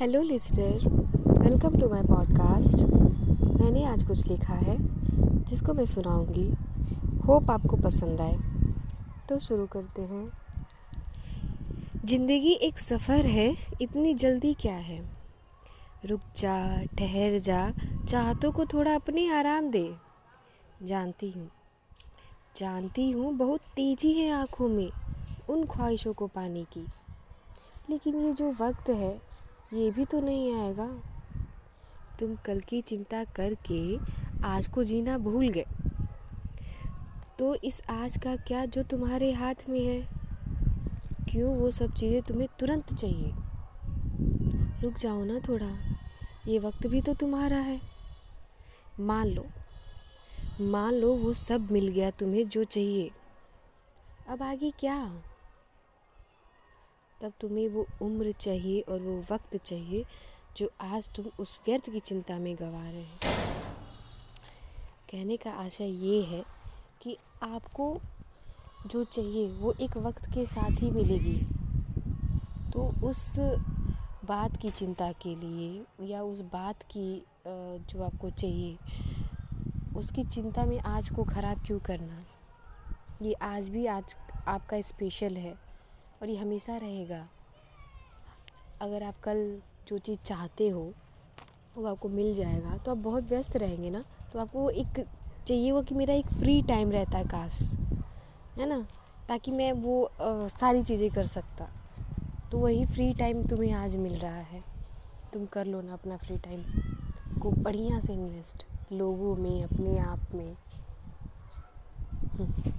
Hello listener welcome to my podcast मैंने आज कुछ लिखा है, जिसको मैं सुनाऊँगी। होप आपको पसंद आए। तो शुरू करते हैं। ज़िंदगी एक सफ़र है, इतनी जल्दी क्या है? रुक जा, ठहर जा, चाहतों को थोड़ा अपने आराम दे। जानती हूँ। जानती हूँ, बहुत तेज़ी है आँखों में, उन ख्वाहिशों को पाने की। लेकिन ये जो वक्त है ये भी तो नहीं आएगा। तुम कल की चिंता करके आज को जीना भूल गए। तो इस आज का क्या जो तुम्हारे हाथ में है? क्यों वो सब चीज़ें तुम्हें तुरंत चाहिए? रुक जाओ ना थोड़ा। ये वक्त भी तो तुम्हारा है। मान लो मान लो वो सब मिल गया तुम्हें जो चाहिए। अब आगे क्या? तब तुम्हें वो उम्र चाहिए और वो वक्त चाहिए जो आज तुम उस व्यर्थ की चिंता में गवा रहे हो। कहने का आशा ये है कि आपको जो चाहिए वो एक वक्त के साथ ही मिलेगी। तो उस बात की चिंता के लिए या उस बात की जो आपको चाहिए, उसकी चिंता में आज को ख़राब क्यों करना? ये आज भी आज आपका स्पेशल है। और ये हमेशा रहेगा। अगर आप कल जो चीज़ चाहते हो वो आपको मिल जाएगा तो आप बहुत व्यस्त रहेंगे ना। तो आपको एक चाहिए वो कि मेरा एक फ्री टाइम रहता है काश है ना? ताकि मैं वो आ, सारी चीज़ें कर सकता। तो वही फ्री टाइम तुम्हें आज मिल रहा है। तुम कर लो ना अपना फ्री टाइम को बढ़िया से इन्वेस्ट लोगों में अपने आप में। हम्म।